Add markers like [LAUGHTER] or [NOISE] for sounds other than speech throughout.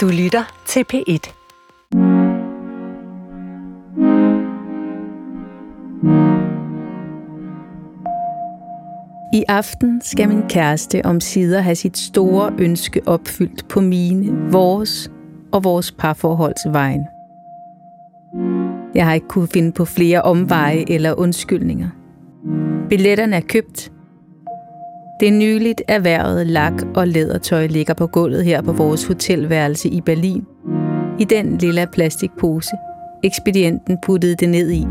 Du lytter til P1. I aften skal min kæreste om sider have sit store ønske opfyldt på mine, vores og vores parforholds vejen. Jeg har ikke kunnet finde på flere omveje eller undskyldninger. Billetterne er købt. Det nyligt erhvervede lak- og lædertøj ligger på gulvet her på vores hotelværelse i Berlin. I den lille plastikpose, ekspedienten puttede det ned i,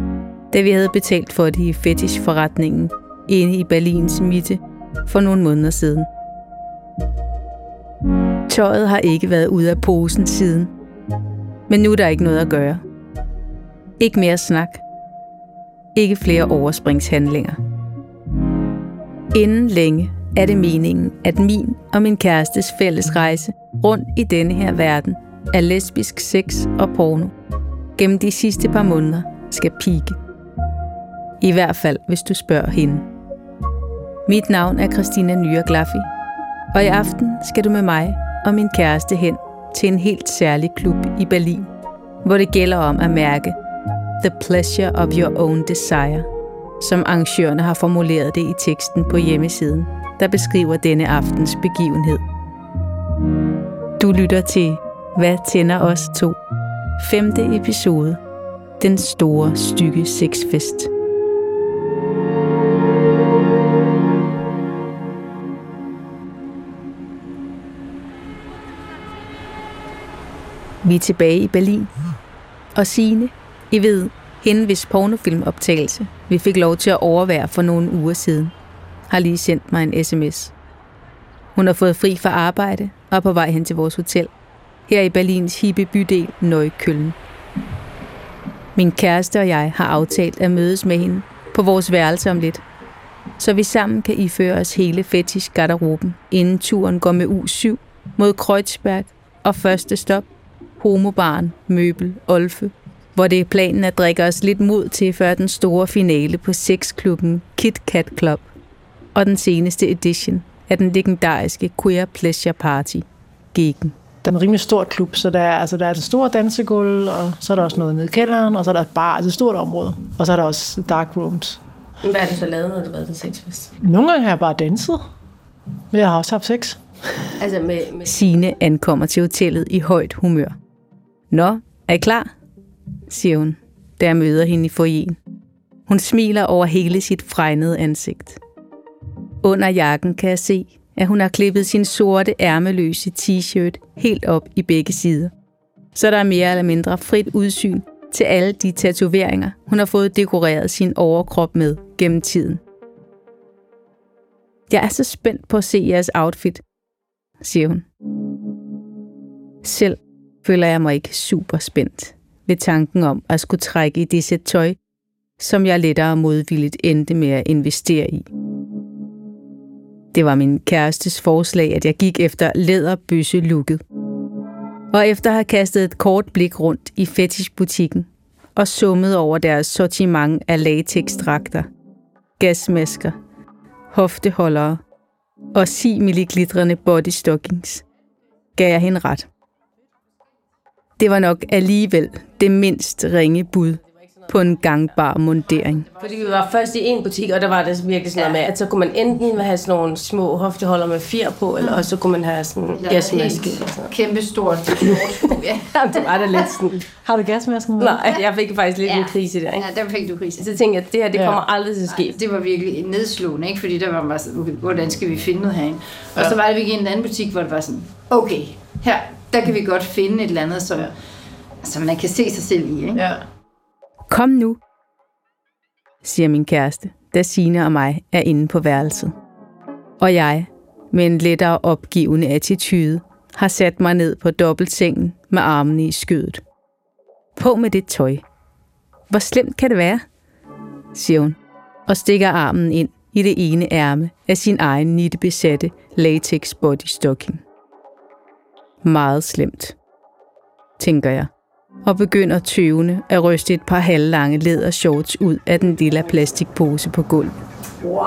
da vi havde betalt for det i fetishforretningen inde i Berlins midte for nogle måneder siden. Tøjet har ikke været ude af posen siden, men nu er der ikke noget at gøre. Ikke mere snak. Ikke flere overspringshandlinger. Inden længe er det meningen, at min og min kærestes fælles rejse rundt i denne her verden af lesbisk sex og porno gennem de sidste par måneder skal pike. I hvert fald, hvis du spørger hende. Mit navn er Christina Nyer Glaffi, og i aften skal du med mig og min kæreste hen til en helt særlig klub i Berlin, hvor det gælder om at mærke The pleasure of your own desire, som arrangørerne har formuleret det i teksten på hjemmesiden, der beskriver denne aftens begivenhed. Du lytter til Hvad tænder os to? Femte episode. Den store stykke sexfest. Vi er tilbage i Berlin. Og Signe, I ved, hende hvis pornofilmoptagelse, vi fik lov til at overvære for nogle uger siden, har lige sendt mig en sms. Hun har fået fri fra arbejde og er på vej hen til vores hotel, her i Berlins hippe bydel Neukölln. Min kæreste og jeg har aftalt at mødes med hende på vores værelse om lidt, så vi sammen kan iføre os hele fetish-garderoben, inden turen går med U7 mod Kreuzberg og første stop homobaren, møbel, Olfe, hvor det er planen at drikke os lidt mod til før den store finale på sexklubben Kit Kat Club og den seneste edition af den legendariske Queer Pleasure Party, Gegen. Den er en rimelig stor klub, så der er, altså, der er et stort dansegulv, og så er der også noget nede i kælderen, og så er der et bar, altså et stort område. Og så er der også dark rooms. Hvad er det så lavet, når du har været til sexfest? Nogle gange har jeg bare danset, men jeg har også haft sex. Altså med, med... Signe ankommer til hotellet i højt humør. Nå, er I klar? siger hun, da jeg møder hende i foyeren. Hun smiler over hele sit fregnede ansigt. Under jakken kan jeg se, at hun har klippet sin sorte ærmeløse t-shirt helt op i begge sider. Så der er mere eller mindre frit udsyn til alle de tatoveringer, hun har fået dekoreret sin overkrop med gennem tiden. Jeg er så spændt på at se jeres outfit, siger hun. Selv føler jeg mig ikke super spændt ved tanken om at skulle trække i det sæt tøj, som jeg lettere modvilligt endte med at investere i. Det var min kærestes forslag, at jeg gik efter læderbøsse lukket. Og efter at have kastet et kort blik rundt i fetishbutikken og summet over deres sortiment af latexdragter, gasmasker, hofteholdere og 10 milliglitrende bodystockings, gav jeg hende ret. Det var nok alligevel det mindst ringe bud på en gangbar mundering. Fordi vi var først i en butik, og der var det virkelig sådan noget med, at så kunne man enten have sådan nogle små hofteholder med fjer på, eller også så kunne man have sådan en gasmaske. Kæmpe stort. ja, [LAUGHS] det var da lidt sådan. Har du gasmasken med? Nej, jeg fik faktisk lidt Ja. en krise der, ikke? Ja, der fik du krise. Så tænkte jeg, at det her, det Ja. kommer aldrig til at ske. Det var virkelig nedslående, ikke? Fordi der var bare sådan, okay, hvordan skal vi finde noget herinde? Og så var det, vi gik i en anden butik, hvor det var sådan, okay, her, der kan vi godt finde et eller andet, som, som man kan se sig selv i, ikke? Ja. Kom nu, siger min kæreste, da Sine og mig er inde på værelset. Og jeg, med en lettere opgivende attitude, har sat mig ned på dobbeltsengen med armene i skødet. På med det tøj. Hvor slemt kan det være? siger hun, og stikker armen ind i det ene ærme af sin egen nittebesatte latex bodystocking. Meget slemt, tænker jeg, og begynder tøvende at ryste et par halvlange lædershorts ud af den lille plastikpose på gulvet. Wow,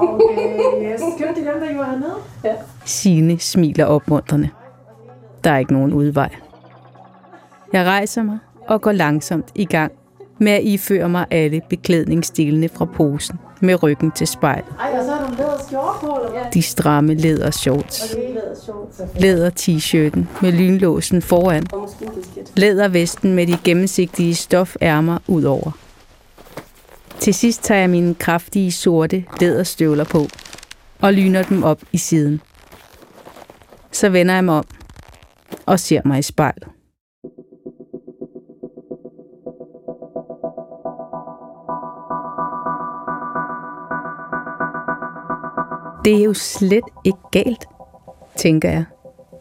okay, yes. De dem, der ikke var hernede. Ja. Signe smiler opmuntrende. Der er ikke nogen udvej. Jeg rejser mig og går langsomt i gang med at iføre mig alle beklædningsdelene fra posen med ryggen til spejlet. De stramme læder shorts. Læder t-shirten med lynlåsen foran. Lædervesten med de gennemsigtige stofærmer ud over. Til sidst tager jeg mine kraftige sorte læderstøvler på og lyner dem op i siden. Så vender jeg mig om og ser mig i spejlet. Det er jo slet ikke galt, tænker jeg,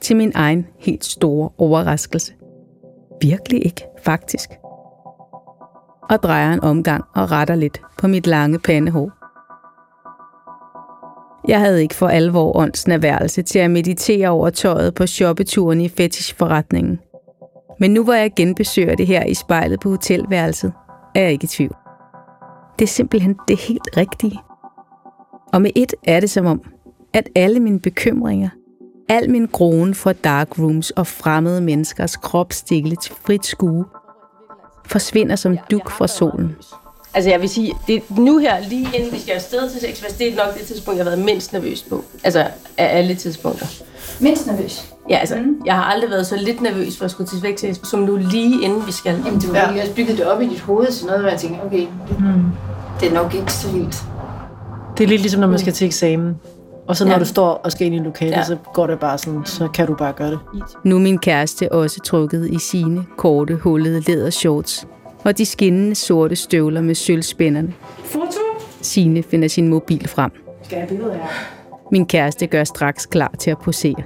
til min egen helt store overraskelse. Virkelig ikke, faktisk. Og drejer en omgang og retter lidt på mit lange pandehår. Jeg havde ikke for alvor åndsnærværelse til at meditere over tøjet på shoppeturen i fetishforretningen. Men nu hvor jeg genbesøger det her i spejlet på hotelværelset, er jeg ikke i tvivl. Det er simpelthen det helt rigtige. Og med et er det som om, at alle mine bekymringer, al min groen for dark rooms og fremmede menneskers kropsdele til frit skue, forsvinder som duk fra solen. Altså jeg vil sige, det nu her, lige inden vi skal afsted til sex, det er nok det tidspunkt, jeg har været mindst nervøs på. Altså af alle tidspunkter. Mindst nervøs. Ja, altså, mm. jeg har aldrig været så lidt nervøs for at skulle til sex, som nu lige inden vi skal. Jamen, du har ja. også bygget det op i dit hoved, så noget, hvor jeg tænker, okay, mm. det er nok ikke så vildt. Det er lidt ligesom, når man skal til eksamen. Og så når ja. du står og skal ind i lokalet, ja. så går det bare sådan, så kan du bare gøre det. Nu er min kæreste også trukket i sine korte, hullede lædershorts og de skinnende sorte støvler med sølvspænderne. Foto? Signe finder sin mobil frem. Skal jeg billeder her? Min kæreste gør straks klar til at posere.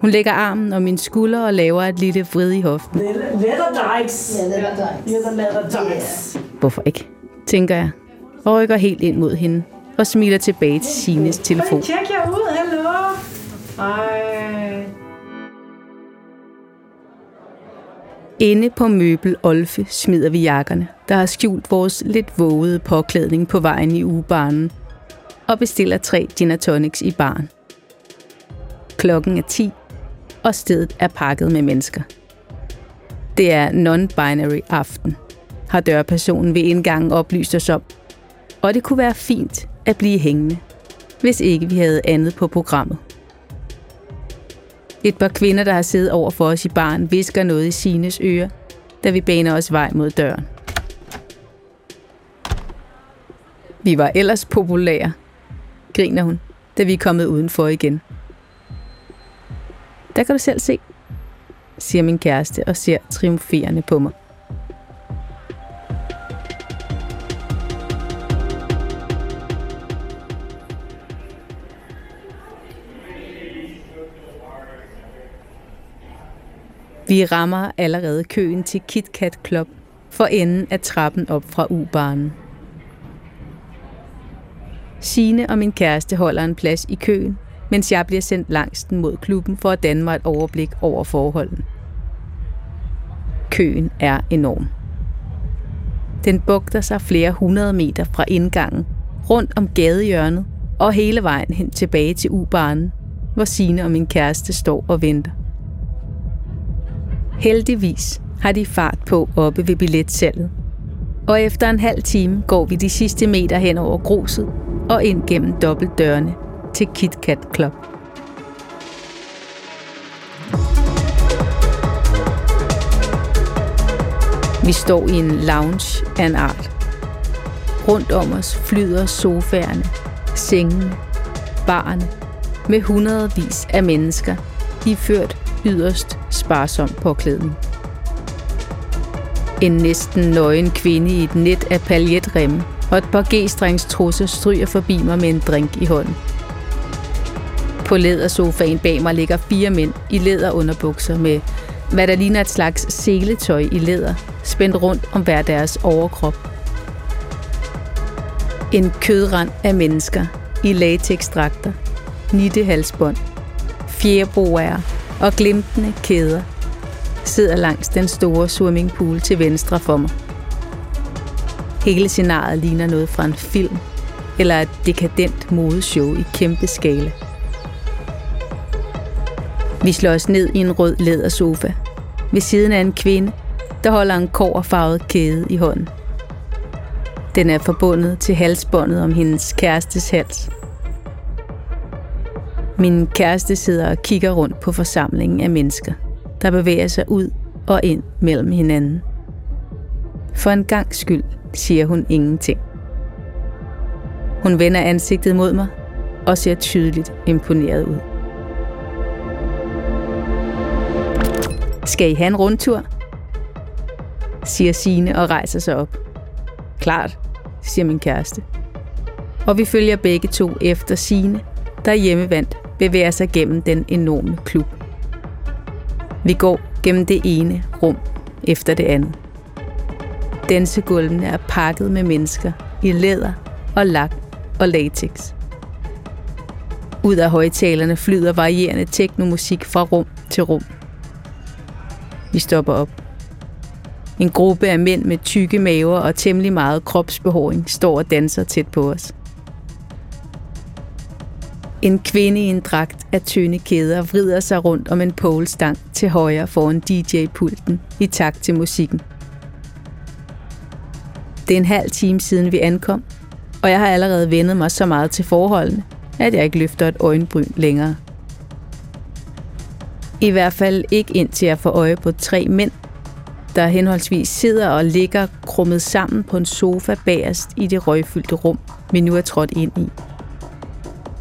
Hun lægger armen om min skulder og laver et lille vrid i hoften. Leather dykes. Hvorfor ikke, tænker jeg, og rykker helt ind mod hende og smiler tilbage til Sines telefon. Tjek jer ud, hallo. Ej. Inde på møbel Olfe smider vi jakkerne, der har skjult vores lidt vågede påklædning på vejen i ugebarnen, og bestiller tre gin tonics i baren. Klokken er 10, og stedet er pakket med mennesker. Det er non-binary aften, har dørpersonen ved indgangen oplyst os om, og det kunne være fint at blive hængende, hvis ikke vi havde andet på programmet. Et par kvinder, der har siddet over for os i baren, visker noget i Sines øre, da vi baner os vej mod døren. Vi var ellers populære, griner hun, da vi er kommet udenfor igen. Der kan du selv se, siger min kæreste og ser triumferende på mig. Vi rammer allerede køen til KitKat Club for enden af trappen op fra U-banen. Sine og min kæreste holder en plads i køen, mens jeg bliver sendt langs den mod klubben for at danne mig et overblik over forholden. Køen er enorm. Den bugter sig flere hundrede meter fra indgangen, rundt om gadehjørnet og hele vejen hen tilbage til U-banen, hvor Sine og min kæreste står og venter. Heldigvis har de fart på oppe ved billetsalget. Og efter en halv time går vi de sidste meter hen over gruset og ind gennem dobbeltdørene til KitKat Club. Vi står i en lounge af en art. Rundt om os flyder sofaerne, sengene, barne med hundredvis af mennesker, iført yderst sparsom påklædning. En næsten nøgen kvinde i et net af paljetremme og et par g-strengs trusser stryger forbi mig med en drink i hånden. På lædersofaen bag mig ligger fire mænd i læderunderbukser med, hvad der ligner et slags seletøj i læder, spændt rundt om hver deres overkrop. En kødrand af mennesker i latexdragter, nittehalsbånd, fjerboer og glimtende kæder sidder langs den store swimmingpool til venstre for mig. Hele scenariet ligner noget fra en film eller et dekadent modeshow i kæmpe skala. Vi slår os ned i en rød lædersofa ved siden af en kvinde, der holder en farvet kæde i hånden. Den er forbundet til halsbåndet om hendes kærestes hals. Min kæreste sidder og kigger rundt på forsamlingen af mennesker, der bevæger sig ud og ind mellem hinanden. For en gang skyld siger hun ingenting. Hun vender ansigtet mod mig og ser tydeligt imponeret ud. Skal I have en rundtur? siger Sine og rejser sig op. Klart, siger min kæreste. Og vi følger begge to efter Sine, der hjemmevandt bevæger sig gennem den enorme klub. Vi går gennem det ene rum efter det andet. Dansegulvene er pakket med mennesker i læder og lak og latex. Ud af højtalerne flyder varierende teknomusik fra rum til rum. Vi stopper op. En gruppe af mænd med tykke maver og temmelig meget kropsbehåring står og danser tæt på os. En kvinde i en dragt af tynde kæder vrider sig rundt om en polestang til højre foran DJ-pulten i takt til musikken. Det er en halv time siden vi ankom, og jeg har allerede vendet mig så meget til forholdene, at jeg ikke løfter et øjenbryn længere. I hvert fald ikke indtil jeg får øje på tre mænd, der henholdsvis sidder og ligger krummet sammen på en sofa bagerst i det røgfyldte rum, vi nu er trådt ind i.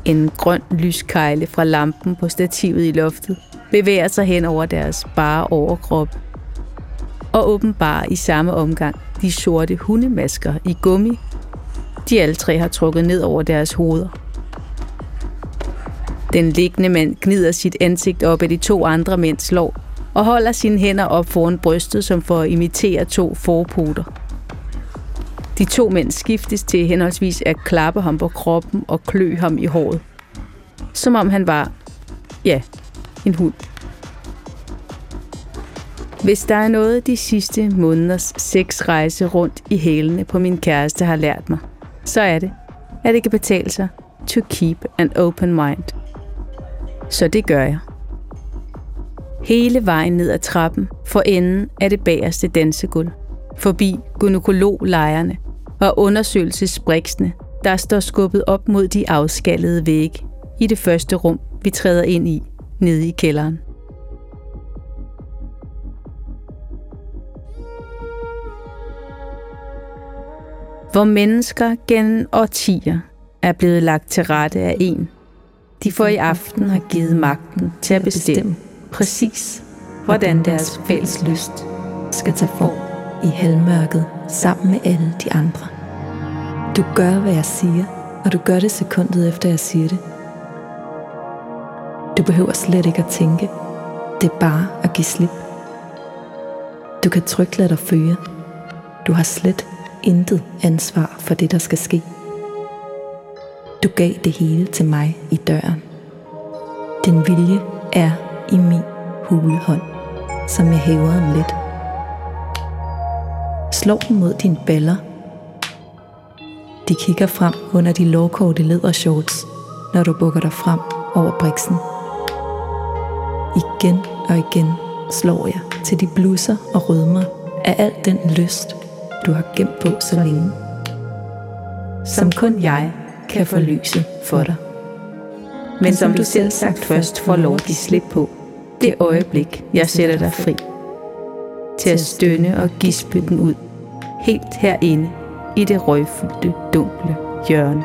En grøn lyskejle fra lampen på stativet i loftet bevæger sig hen over deres bare overkrop. Og åbenbart i samme omgang de sorte hundemasker i gummi, de alle tre har trukket ned over deres hoveder. Den liggende mand gnider sit ansigt op af de to andre mænds lår og holder sine hænder op foran brystet, som for at imitere to forpoter. De to mænd skiftes til henholdsvis at klappe ham på kroppen og klø ham i håret. Som om han var, ja, en hund. Hvis der er noget de sidste måneders sexrejse rundt i hælene på min kæreste har lært mig, så er det, at det kan betale sig to keep an open mind. Så det gør jeg. Hele vejen ned ad trappen for enden af det bagerste dansegulv, forbi gynekologlejrene og undersøgelsesbriksene, der står skubbet op mod de afskallede vægge i det første rum, vi træder ind i, nede i kælderen. Hvor mennesker gennem årtier er blevet lagt til rette af en, de får i aften har givet magten til at bestemme præcis, hvordan deres fælles lyst skal tage form i halvmørket sammen med alle de andre. Du gør, hvad jeg siger, og du gør det sekundet efter, jeg siger det. Du behøver slet ikke at tænke. Det er bare at give slip. Du kan trygt lade dig føre. Du har slet intet ansvar for det, der skal ske. Du gav det hele til mig i døren. Din vilje er i min hulehånd, som jeg hæver om lidt slår den mod dine baller. De kigger frem under de lovkorte lædershorts, når du bukker dig frem over briksen. Igen og igen slår jeg til de blusser og rødmer af al den lyst, du har gemt på så længe. Som kun jeg kan forlyse for dig. Men som du selv sagt først får lov at give slip på, det øjeblik, jeg sætter dig fri. Til at stønne og gispe den ud, helt herinde i det røgfyldte, dunkle hjørne.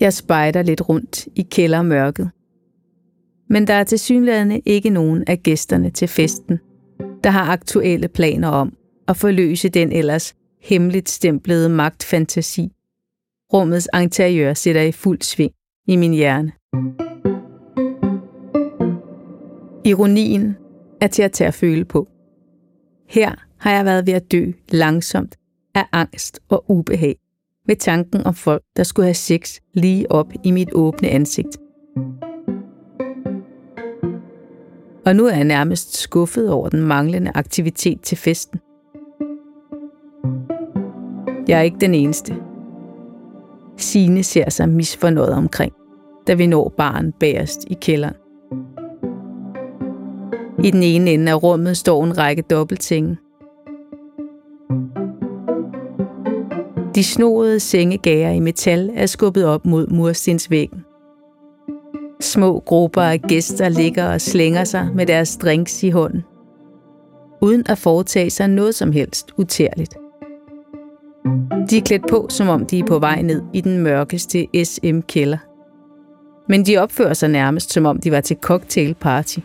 Jeg spejder lidt rundt i kældermørket. Men der er til ikke nogen af gæsterne til festen, der har aktuelle planer om at forløse den ellers hemmeligt stemplede magtfantasi. Rummets interiør sætter i fuld sving i min hjerne. Ironien er til at tage at føle på. Her har jeg været ved at dø langsomt af angst og ubehag ved tanken om folk, der skulle have sex lige op i mit åbne ansigt. Og nu er jeg nærmest skuffet over den manglende aktivitet til festen. Jeg er ikke den eneste. Sine ser sig misfornøjet omkring, da vi når barn bagerst i kælderen. I den ene ende af rummet står en række dobbeltsenge. De snoede sengegager i metal er skubbet op mod murstensvæggen. Små grupper af gæster ligger og slænger sig med deres drinks i hånden, uden at foretage sig noget som helst utærligt. De er klædt på, som om de er på vej ned i den mørkeste SM-kælder. Men de opfører sig nærmest, som om de var til cocktailparty.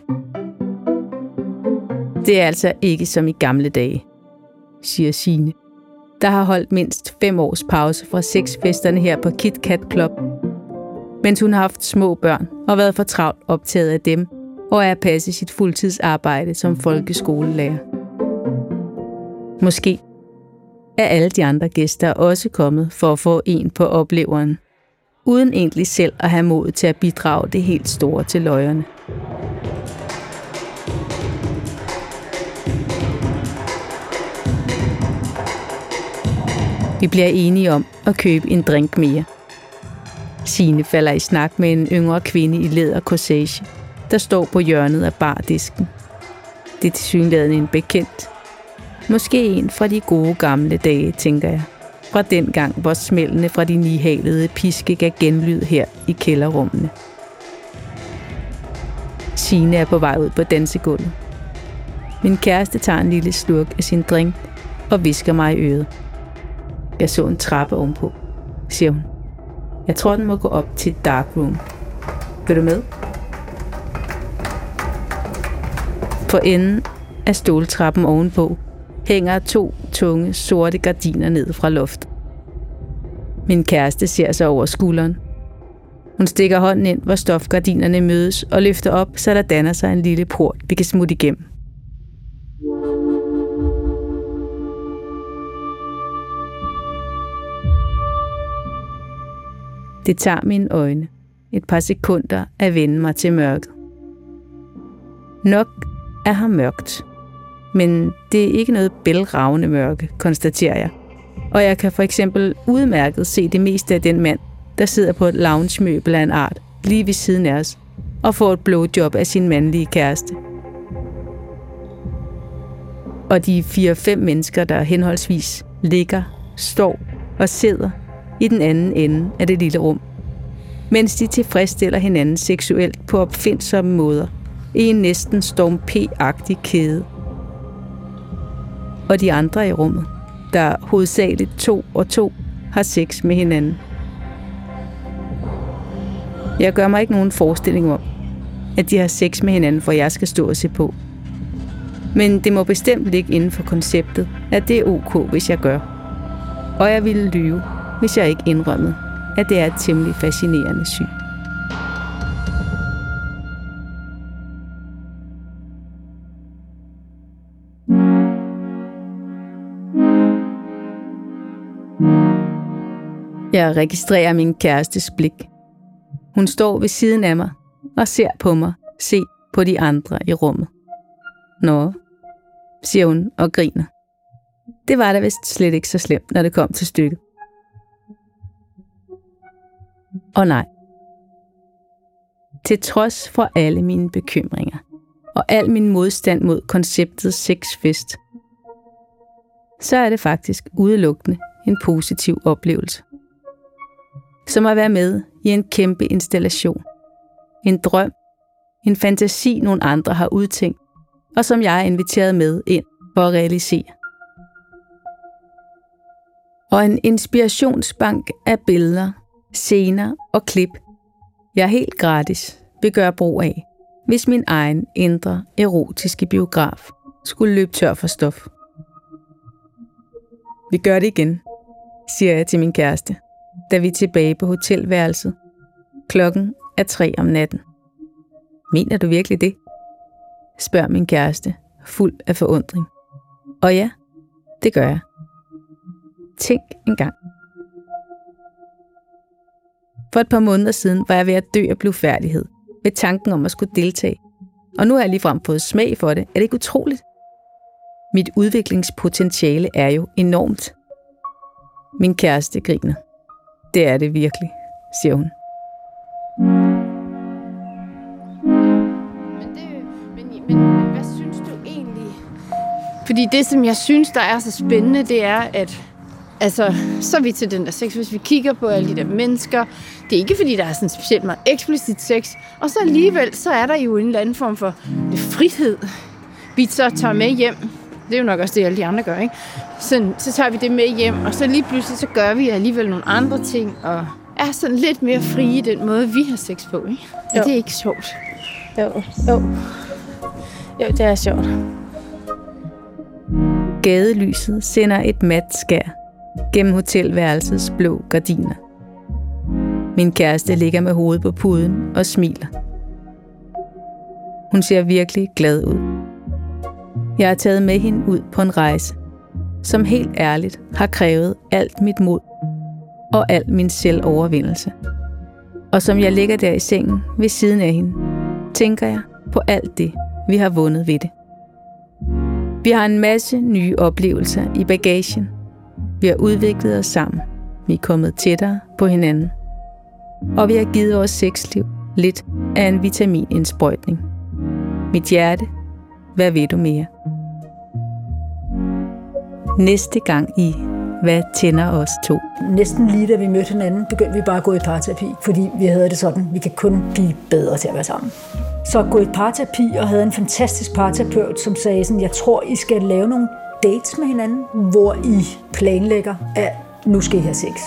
Det er altså ikke som i gamle dage, siger Sine, der har holdt mindst fem års pause fra sexfesterne her på Kit Kat Club, mens hun har haft små børn og været for travlt optaget af dem og er passe sit fuldtidsarbejde som folkeskolelærer. Måske er alle de andre gæster også kommet for at få en på opleveren, uden egentlig selv at have mod til at bidrage det helt store til løjerne. Vi bliver enige om at købe en drink mere. Sine falder i snak med en yngre kvinde i læder corsage, der står på hjørnet af bardisken. Det er tilsyneladende en bekendt. Måske en fra de gode gamle dage, tænker jeg. Fra den gang, hvor smældene fra de nihalede piske gav genlyd her i kælderrummene. Sine er på vej ud på dansegulvet. Min kæreste tager en lille slurk af sin drink og visker mig i øret. Jeg så en trappe ovenpå, siger hun. Jeg tror, den må gå op til dark room. Vil du med? På enden af stoltrappen ovenpå hænger to tunge, sorte gardiner ned fra loftet. Min kæreste ser sig over skulderen. Hun stikker hånden ind, hvor stofgardinerne mødes, og løfter op, så der danner sig en lille port, vi kan smutte igennem. Det tager mine øjne et par sekunder at vende mig til mørket. Nok er her mørkt, men det er ikke noget bælragende mørke, konstaterer jeg. Og jeg kan for eksempel udmærket se det meste af den mand, der sidder på et loungemøbel af en art, lige ved siden af os, og får et blowjob af sin mandlige kæreste. Og de fire-fem mennesker, der henholdsvis ligger, står og sidder i den anden ende af det lille rum, mens de tilfredsstiller hinanden seksuelt på opfindsomme måder i en næsten storm P-agtig kæde. Og de andre i rummet, der hovedsageligt to og to har sex med hinanden. Jeg gør mig ikke nogen forestilling om, at de har sex med hinanden, for jeg skal stå og se på. Men det må bestemt ligge inden for konceptet, at det er ok, hvis jeg gør. Og jeg ville lyve, hvis jeg ikke indrømmede, at det er et temmelig fascinerende syn. Jeg registrerer min kærestes blik. Hun står ved siden af mig og ser på mig, se på de andre i rummet. Nå, siger hun og griner. Det var da vist slet ikke så slemt, når det kom til stykket. Og nej. Til trods for alle mine bekymringer og al min modstand mod konceptet sexfest, så er det faktisk udelukkende en positiv oplevelse. Som at være med i en kæmpe installation. En drøm, en fantasi, nogle andre har udtænkt, og som jeg er inviteret med ind for at realisere. Og en inspirationsbank af billeder, scener og klip, jeg helt gratis vil gøre brug af, hvis min egen indre erotiske biograf skulle løbe tør for stof. Vi gør det igen, siger jeg til min kæreste, da vi er tilbage på hotelværelset. Klokken er tre om natten. Mener du virkelig det? spørger min kæreste, fuld af forundring. Og ja, det gør jeg. Tænk en gang. For et par måneder siden var jeg ved at dø af blufærdighed, med tanken om at skulle deltage. Og nu har jeg ligefrem fået smag for det. Er det ikke utroligt? Mit udviklingspotentiale er jo enormt. Min kæreste griner. Det er det virkelig, siger hun. Men, det, men, men, men hvad synes du egentlig? Fordi det, som jeg synes, der er så spændende, det er, at altså, så er vi til den der sex. Hvis vi kigger på alle de der mennesker, det er ikke fordi, der er sådan specielt meget eksplicit sex. Og så alligevel, så er der jo en eller anden form for frihed, vi så tager med hjem. Det er jo nok også det, alle de andre gør, ikke? Så, så tager vi det med hjem, og så lige pludselig, så gør vi alligevel nogle andre ting, og er sådan lidt mere frie i den måde, vi har sex på, ikke? Er Jo. det ikke sjovt? Jo, jo. Jo, det er sjovt. Gadelyset sender et mat skær gennem hotelværelsets blå gardiner. Min kæreste ligger med hovedet på puden og smiler. Hun ser virkelig glad ud. Jeg har taget med hende ud på en rejse, som helt ærligt har krævet alt mit mod og al min selvovervindelse. Og som jeg ligger der i sengen ved siden af hende, tænker jeg på alt det, vi har vundet ved det. Vi har en masse nye oplevelser i bagagen. Vi har udviklet os sammen. Vi er kommet tættere på hinanden. Og vi har givet vores sexliv lidt af en vitaminindsprøjtning. Mit hjerte, hvad ved du mere? Næste gang i Hvad tænder os to? Næsten lige da vi mødte hinanden, begyndte vi bare at gå i parterapi, fordi vi havde det sådan, vi kan kun blive bedre til at være sammen. Så gå i parterapi og havde en fantastisk parterapeut, som sagde sådan, jeg tror, I skal lave nogle dates med hinanden, hvor I planlægger, at nu skal I have sex.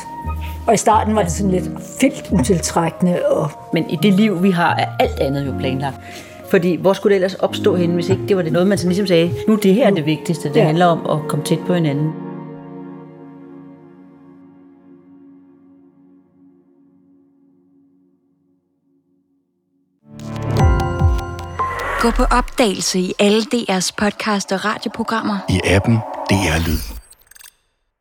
Og i starten var det sådan lidt vildt utiltrækkende, og Men i det liv, vi har, er alt andet jo planlagt. Fordi hvor skulle det ellers opstå henne, hvis ikke det var det noget, man sådan ligesom sagde, nu det her er det vigtigste. Det Ja. handler om at komme tæt på hinanden. Gå på opdagelse i alle DR's podcast og radioprogrammer. i appen DR Lyd.